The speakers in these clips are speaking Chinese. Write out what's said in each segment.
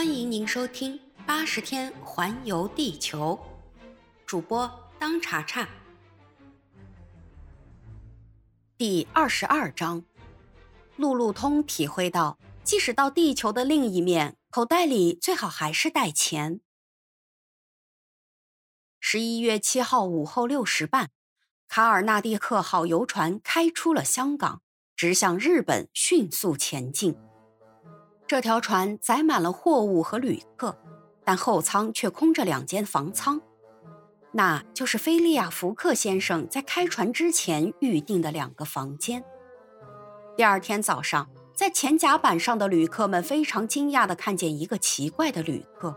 欢迎您收听《八十天环游地球》，主播当查查。第二十二章，路路通体会到，即使到地球的另一面，口袋里最好还是带钱。十一月七号午后六时半，卡尔纳蒂克号游船开出了香港，直向日本迅速前进。这条船载满了货物和旅客，但后舱却空着两间房舱，那就是菲利亚·福克先生在开船之前预定的两个房间。第二天早上，在前甲板上的旅客们非常惊讶地看见一个奇怪的旅客，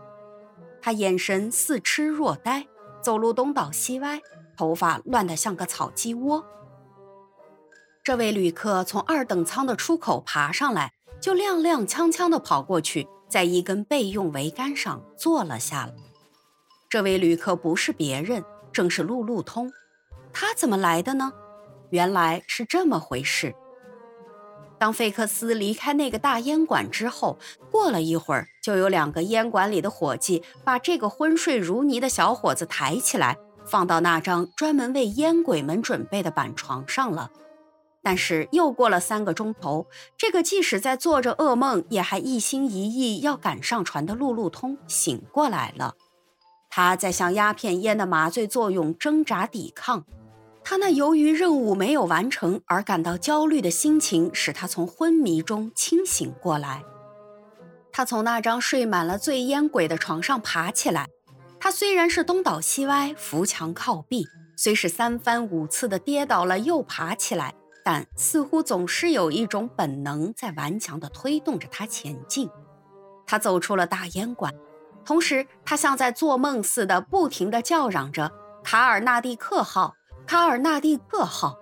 他眼神似痴若呆，走路东倒西歪，头发乱得像个草鸡窝。这位旅客从二等舱的出口爬上来。就踉踉跄跄地跑过去，在一根备用桅杆上坐了下来。这位旅客不是别人，正是路路通。他怎么来的呢？原来是这么回事。当费克斯离开那个大烟馆之后，过了一会儿，就有两个烟馆里的伙计把这个昏睡如泥的小伙子抬起来，放到那张专门为烟鬼们准备的板床上了。但是又过了三个钟头，这个即使在做着噩梦，也还一心一意要赶上船的路路通醒过来了。他在向鸦片烟的麻醉作用挣扎抵抗。他那由于任务没有完成而感到焦虑的心情，使他从昏迷中清醒过来。他从那张睡满了醉烟鬼的床上爬起来。他虽然是东倒西歪、扶墙靠壁，虽是三番五次的跌倒了又爬起来。但似乎总是有一种本能在顽强地推动着他前进。他走出了大烟馆，同时他像在做梦似的，不停地叫嚷着：“卡尔纳蒂克号，卡尔纳蒂克号，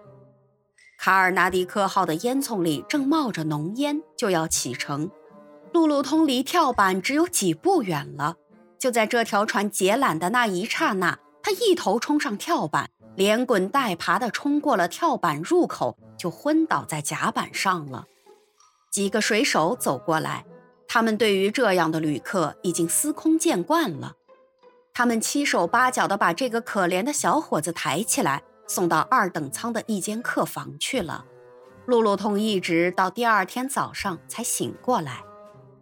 卡尔纳蒂克号！”的烟囱里正冒着浓烟，就要启程。路路通离跳板只有几步远了。就在这条船解缆的那一刹那，他一头冲上跳板。连滚带爬地冲过了跳板入口，就昏倒在甲板上了。几个水手走过来，他们对于这样的旅客已经司空见惯了。他们七手八脚地把这个可怜的小伙子抬起来，送到二等舱的一间客房去了。路路通一直到第二天早上才醒过来。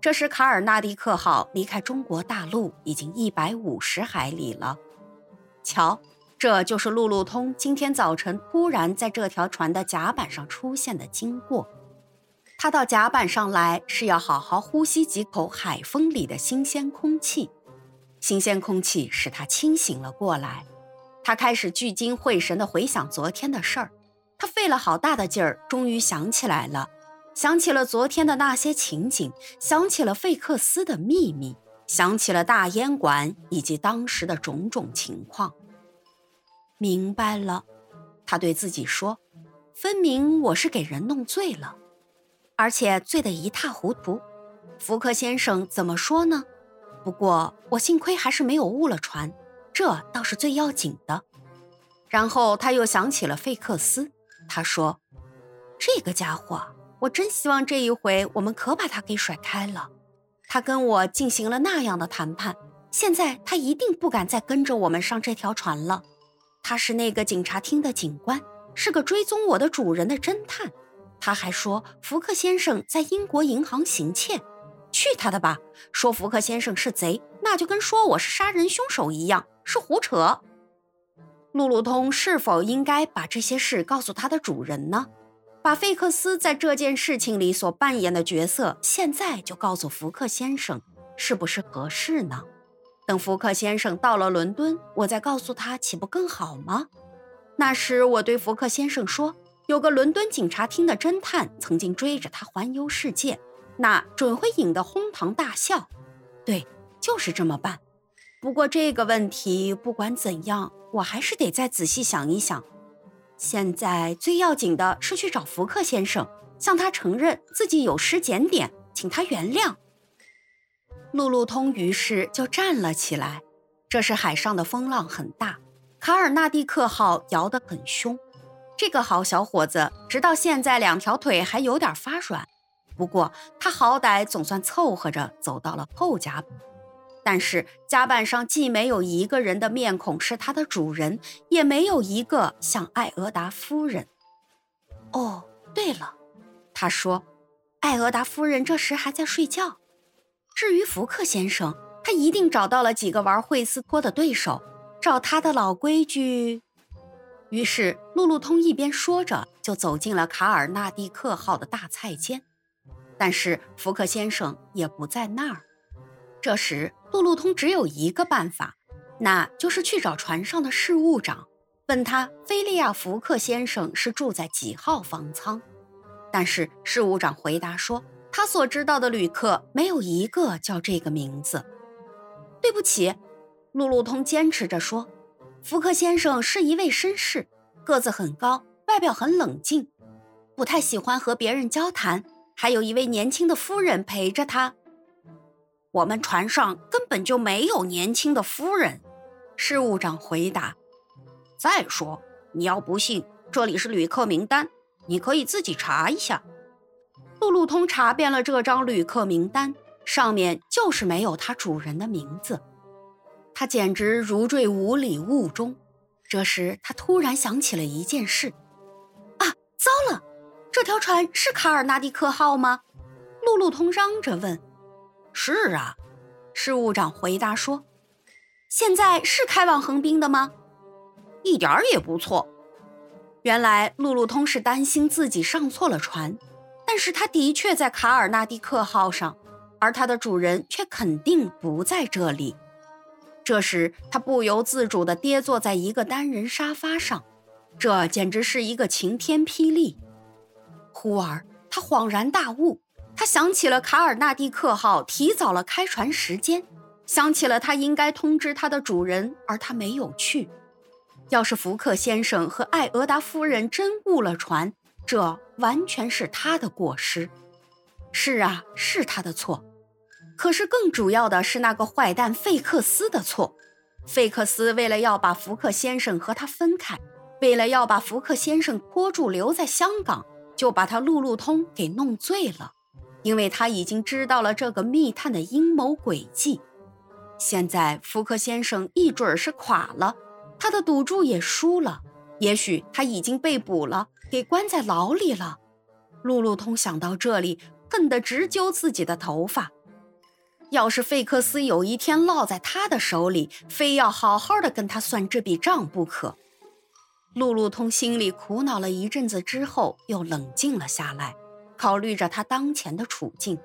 这时，卡尔纳蒂克号离开中国大陆已经一百五十海里了。瞧。这就是路路通今天早晨突然在这条船的甲板上出现的经过。他到甲板上来是要好好呼吸几口海风里的新鲜空气，新鲜空气使他清醒了过来。他开始聚精会神地回想昨天的事儿。他费了好大的劲儿，终于想起来了，想起了昨天的那些情景，想起了费克斯的秘密，想起了大烟馆以及当时的种种情况。明白了，他对自己说：“分明我是给人弄醉了，而且醉得一塌糊涂。福克先生怎么说呢？不过我幸亏还是没有误了船，这倒是最要紧的。”然后他又想起了费克斯，他说：“这个家伙，我真希望这一回我们可把他给甩开了。他跟我进行了那样的谈判，现在他一定不敢再跟着我们上这条船了。”他是那个警察厅的警官，是个追踪我的主人的侦探。他还说福克先生在英国银行行窃，去他的吧！说福克先生是贼，那就跟说我是杀人凶手一样，是胡扯。路路通是否应该把这些事告诉他的主人呢？把费克斯在这件事情里所扮演的角色，现在就告诉福克先生，是不是合适呢？等福克先生到了伦敦，我再告诉他，岂不更好吗？那时我对福克先生说，有个伦敦警察厅的侦探曾经追着他环游世界，那准会引得哄堂大笑。对，就是这么办。不过这个问题不管怎样，我还是得再仔细想一想。现在最要紧的是去找福克先生，向他承认自己有失检点，请他原谅。路路通于是就站了起来。这时海上的风浪很大，卡尔纳蒂克号摇得很凶。这个好小伙子直到现在两条腿还有点发软，不过他好歹总算凑合着走到了后甲板。但是甲板上既没有一个人的面孔是他的主人，也没有一个像艾俄达夫人。哦，对了，他说，艾俄达夫人这时还在睡觉。至于福克先生，他一定找到了几个玩惠斯托的对手。照他的老规矩，于是路路通一边说着，就走进了卡尔纳蒂克号的大菜间。但是福克先生也不在那儿。这时，路路通只有一个办法，那就是去找船上的事务长，问他菲利亚·福克先生是住在几号房舱。但是事务长回答说，他所知道的旅客没有一个叫这个名字。对不起，路路通坚持着说，福克先生是一位绅士，个子很高，外表很冷静，不太喜欢和别人交谈，还有一位年轻的夫人陪着他。我们船上根本就没有年轻的夫人，事务长回答。再说，你要不信，这里是旅客名单，你可以自己查一下。路路通查遍了这张旅客名单，上面就是没有他主人的名字，他简直如坠五里雾中。这时，他突然想起了一件事：啊，糟了，这条船是卡尔纳蒂克号吗？路路通嚷着问。是啊，事务长回答说：“现在是开往横滨的吗？一点儿也不错。原来路路通是担心自己上错了船，但是他的确在卡尔纳蒂克号上，而他的主人却肯定不在这里。这时他不由自主地跌坐在一个单人沙发上，这简直是一个晴天霹雳。忽而他恍然大悟。”他想起了卡尔纳蒂克号提早了开船时间，想起了他应该通知他的主人，而他没有去。要是福克先生和艾俄达夫人真误了船，这完全是他的过失。是啊，是他的错。可是更主要的是那个坏蛋费克斯的错。费克斯为了要把福克先生和他分开，为了要把福克先生拖住留在香港，就把他路路通给弄醉了。因为他已经知道了这个密探的阴谋诡计，现在福克先生一准是垮了，他的赌注也输了，也许他已经被捕了，给关在牢里了。路路通想到这里，恨得直揪自己的头发。要是费克斯有一天落在他的手里，非要好好的跟他算这笔账不可。路路通心里苦恼了一阵子之后，又冷静了下来。考虑着他当前的处境，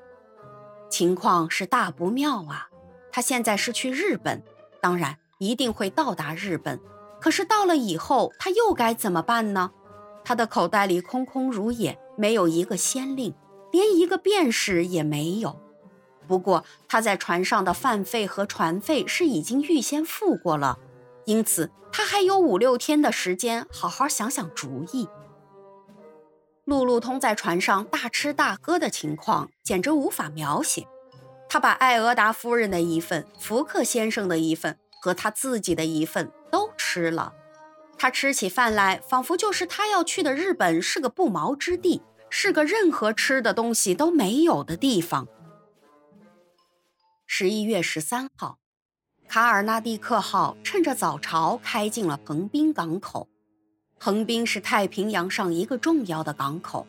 情况是大不妙啊！他现在是去日本，当然一定会到达日本。可是到了以后，他又该怎么办呢？他的口袋里空空如也，没有一个先令，连一个便士也没有。不过他在船上的饭费和船费是已经预先付过了，因此他还有五六天的时间好好想想主意。路路通在船上大吃大喝的情况简直无法描写。他把艾俄达夫人的一份、福克先生的一份和他自己的一份都吃了。他吃起饭来，仿佛就是他要去的日本是个不毛之地，是个任何吃的东西都没有的地方。十一月十三号，卡尔纳蒂克号趁着早朝开进了横滨港口。横滨是太平洋上一个重要的港口，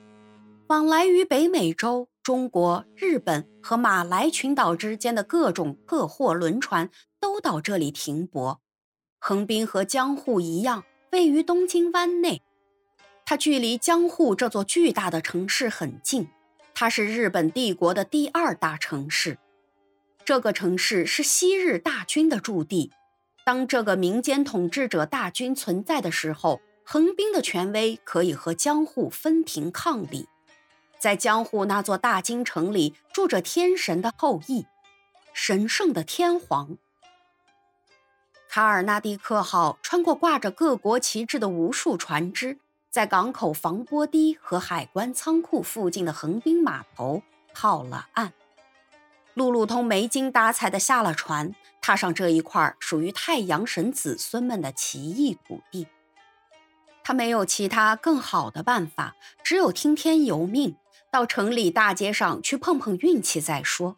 往来于北美洲、中国、日本和马来群岛之间的各种客货轮船都到这里停泊。横滨和江户一样，位于东京湾内，它距离江户这座巨大的城市很近，它是日本帝国的第二大城市。这个城市是昔日大军的驻地，当这个民间统治者大军存在的时候。横滨的权威可以和江户分庭抗礼，在江户那座大京城里住着天神的后裔，神圣的天皇。卡尔纳蒂克号穿过挂着各国旗帜的无数船只，在港口防波堤和海关仓库附近的横滨码头靠了岸。路路通没精打采地下了船，踏上这一块属于太阳神子孙们的奇异土地。他没有其他更好的办法，只有听天由命，到城里大街上去碰碰运气再说。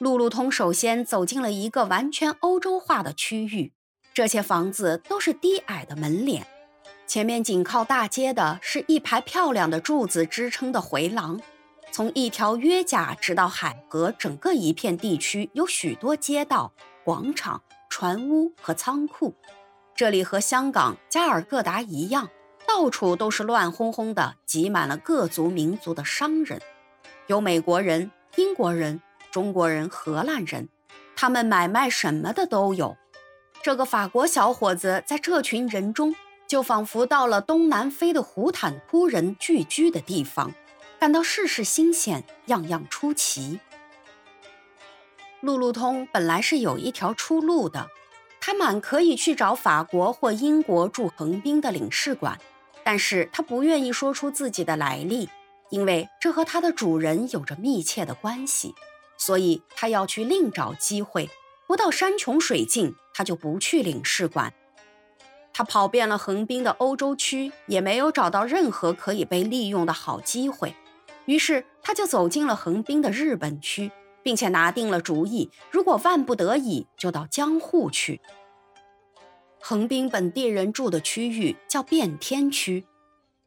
路路通首先走进了一个完全欧洲化的区域，这些房子都是低矮的门脸，前面紧靠大街的是一排漂亮的柱子支撑的回廊，从一条约甲直到海河，整个一片地区有许多街道、广场、船屋和仓库。这里和香港加尔各答一样，到处都是乱哄哄的，挤满了各族民族的商人，有美国人、英国人。中国人、荷兰人，他们买卖什么的都有。这个法国小伙子在这群人中，就仿佛到了东南非的胡坦突人聚居的地方，感到事事新鲜，样样出奇。路路通本来是有一条出路的，他满可以去找法国或英国驻横滨的领事馆，但是他不愿意说出自己的来历，因为这和他的主人有着密切的关系。所以他要去另找机会，不到山穷水尽，他就不去领事馆。他跑遍了横滨的欧洲区，也没有找到任何可以被利用的好机会。于是他就走进了横滨的日本区，并且拿定了主意：如果万不得已，就到江户去。横滨本地人住的区域叫变天区，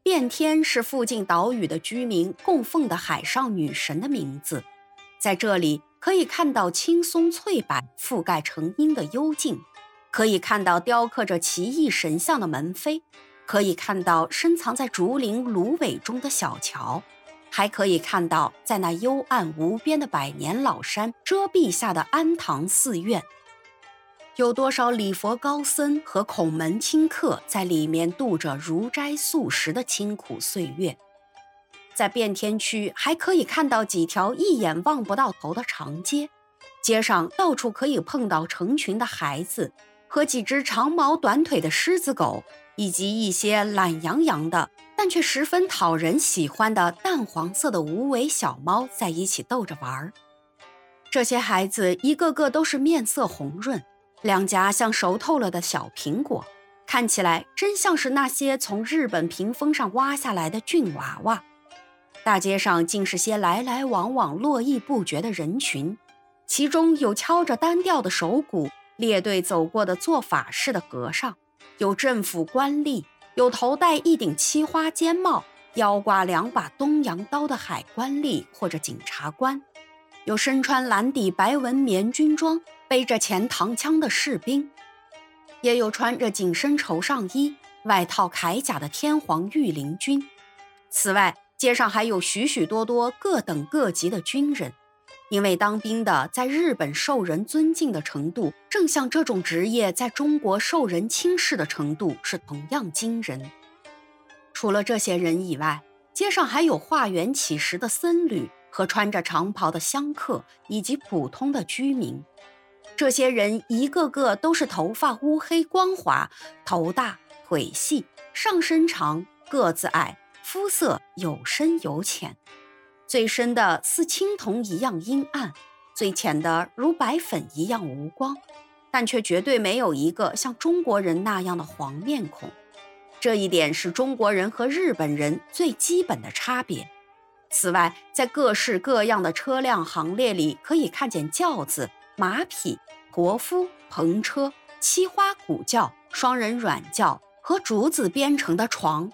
变天是附近岛屿的居民供奉的海上女神的名字。在这里可以看到青松翠柏覆盖成荫的幽静，可以看到雕刻着奇异神像的门扉，可以看到深藏在竹林芦苇中的小桥，还可以看到在那幽暗无边的百年老山遮蔽下的安堂寺院，有多少礼佛高僧和孔门清客在里面度着如斋素食的清苦岁月。在变天区还可以看到几条一眼望不到头的长街，街上到处可以碰到成群的孩子和几只长毛短腿的狮子狗，以及一些懒洋洋的但却十分讨人喜欢的淡黄色的无尾小猫在一起逗着玩儿。这些孩子一个个都是面色红润，两颊像熟透了的小苹果，看起来真像是那些从日本屏风上挖下来的俊娃娃。大街上尽是些来来往往、络绎不绝的人群，其中有敲着单调的手鼓列队走过的做法事的和尚，有政府官吏，有头戴一顶漆花尖帽、腰挂两把东洋刀的海关吏或者检察官，有身穿蓝底白纹棉军装、背着钱塘枪的士兵，也有穿着紧身绸上衣、外套铠甲的天皇御林军。此外，街上还有许许多多各等各级的军人，因为当兵的在日本受人尊敬的程度，正像这种职业在中国受人轻视的程度是同样惊人。除了这些人以外，街上还有化缘乞食的僧侣和穿着长袍的香客，以及普通的居民。这些人一个个都是头发乌黑光滑，头大腿细，上身长，个子矮。肤色有深有浅，最深的似青铜一样阴暗，最浅的如白粉一样无光，但却绝对没有一个像中国人那样的黄面孔。这一点是中国人和日本人最基本的差别。此外，在各式各样的车辆行列里，可以看见轿子、马匹、驼夫、篷车、漆花古轿、双人软轿和竹子编成的床。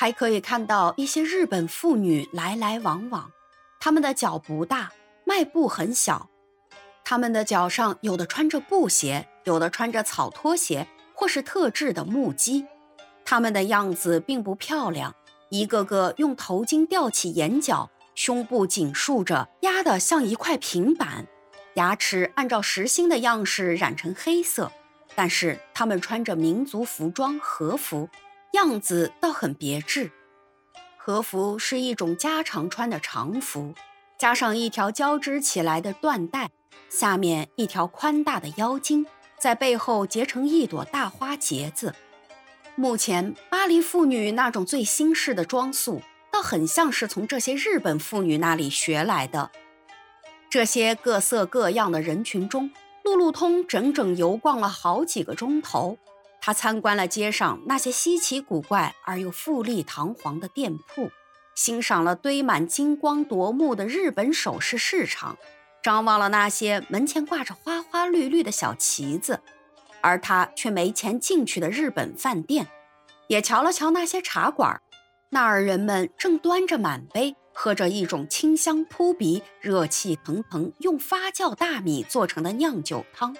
还可以看到一些日本妇女来来往往，她们的脚不大，迈步很小，她们的脚上有的穿着布鞋，有的穿着草拖鞋，或是特制的木屐。她们的样子并不漂亮，一个个用头巾吊起眼角，胸部紧束着，压得像一块平板，牙齿按照实心的样式染成黑色，但是她们穿着民族服装和服。样子倒很别致，和服是一种家常穿的长服，加上一条交织起来的缎带，下面一条宽大的腰巾，在背后结成一朵大花结子。目前巴黎妇女那种最新式的装束，倒很像是从这些日本妇女那里学来的。这些各色各样的人群中，路路通整整游逛了好几个钟头。他参观了街上那些稀奇古怪而又富丽堂皇的店铺，欣赏了堆满金光夺目的日本首饰市场，张望了那些门前挂着花花绿绿的小旗子，而他却没钱进去的日本饭店，也瞧了瞧那些茶馆，那儿人们正端着满杯。喝着一种清香扑鼻、热气腾腾、用发酵大米做成的酿酒汤。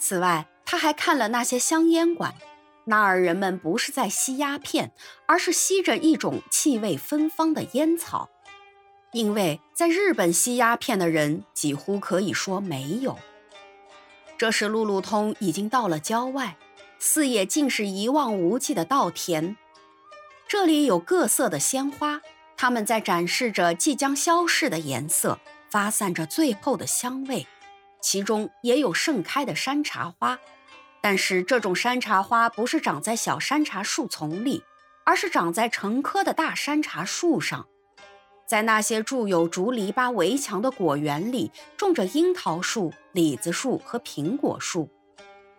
此外，他还看了那些香烟馆，那儿人们不是在吸鸦片，而是吸着一种气味芬芳的烟草。因为在日本吸鸦片的人几乎可以说没有。这时，路路通已经到了郊外，四野尽是一望无际的稻田，这里有各色的鲜花。他们在展示着即将消逝的颜色，发散着最后的香味，其中也有盛开的山茶花。但是这种山茶花不是长在小山茶树丛里，而是长在成棵的大山茶树上。在那些筑有竹篱笆围墙的果园里，种着樱桃树、李子树和苹果树。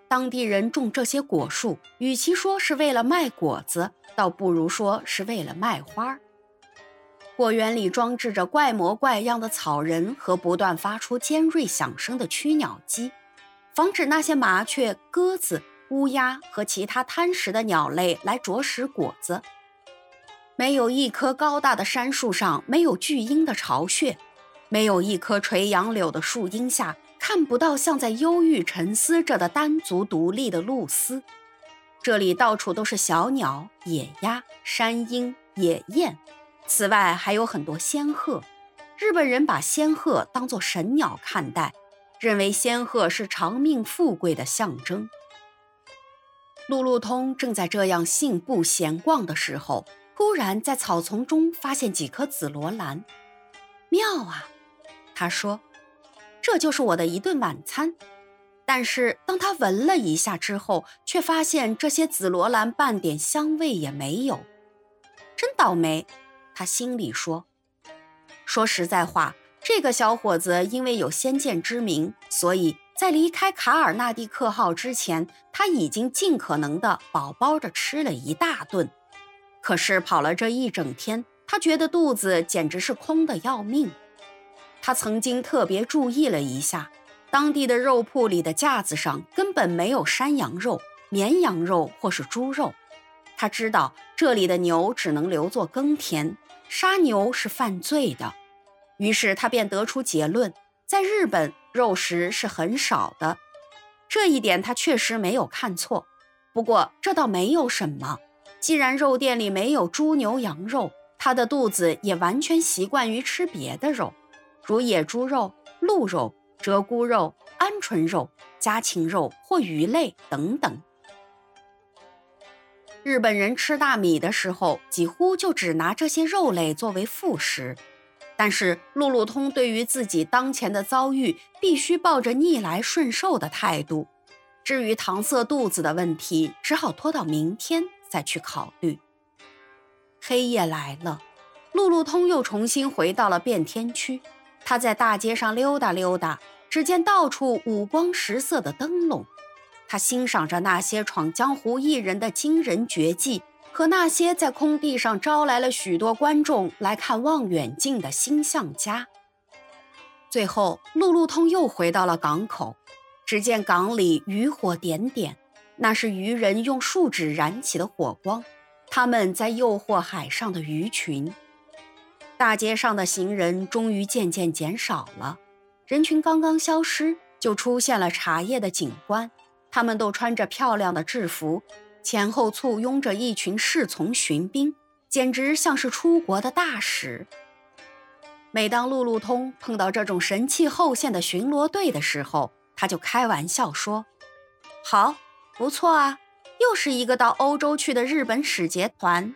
当地人种这些果树，与其说是为了卖果子，倒不如说是为了卖花儿。果园里装置着怪模怪样的草人和不断发出尖锐响声的驱鸟机，防止那些麻雀、鸽子、乌鸦和其他贪食的鸟类来啄食果子。没有一棵高大的杉树上没有巨鹰的巢穴，没有一棵垂杨柳的树荫下看不到像在忧郁沉思着的单足独立的露丝。这里到处都是小鸟、野鸭、山鹰、野雁。此外还有很多仙鹤，日本人把仙鹤当作神鸟看待，认为仙鹤是长命富贵的象征。路路通正在这样信步闲逛的时候，突然在草丛中发现几颗紫罗兰，妙啊！他说：“这就是我的一顿晚餐。”但是当他闻了一下之后，却发现这些紫罗兰半点香味也没有，真倒霉。他心里说：“说实在话，这个小伙子因为有先见之明，所以在离开卡尔纳蒂克号之前，他已经尽可能的饱饱的吃了一大顿。可是跑了这一整天，他觉得肚子简直是空的要命。他曾经特别注意了一下，当地的肉铺里的架子上根本没有山羊肉、绵羊肉或是猪肉。他知道这里的牛只能留作耕田。”杀牛是犯罪的，于是他便得出结论：在日本，肉食是很少的。这一点他确实没有看错。不过这倒没有什么，既然肉店里没有猪牛羊肉，他的肚子也完全习惯于吃别的肉，如野猪肉、鹿肉、鹧鸪肉、鹌鹑肉、家禽肉或鱼类等等。日本人吃大米的时候，几乎就只拿这些肉类作为副食。但是路路通对于自己当前的遭遇，必须抱着逆来顺受的态度。至于搪塞肚子的问题，只好拖到明天再去考虑。黑夜来了，路路通又重新回到了变天区。他在大街上溜达溜达，只见到处五光十色的灯笼。他欣赏着那些闯江湖艺人的惊人绝技，和那些在空地上招来了许多观众来看望远镜的星象家。最后，路路通又回到了港口，只见港里渔火点点，那是渔人用树脂燃起的火光，他们在诱惑海上的鱼群。大街上的行人终于渐渐减少了，人群刚刚消失，就出现了茶叶的景观。他们都穿着漂亮的制服，前后簇拥着一群侍从巡兵，简直像是出国的大使。每当路路通碰到这种神气后现的巡逻队的时候，他就开玩笑说：“好，不错啊，又是一个到欧洲去的日本使节团。”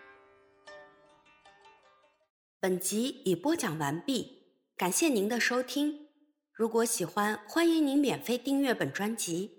本集已播讲完毕，感谢您的收听。如果喜欢，欢迎您免费订阅本专辑。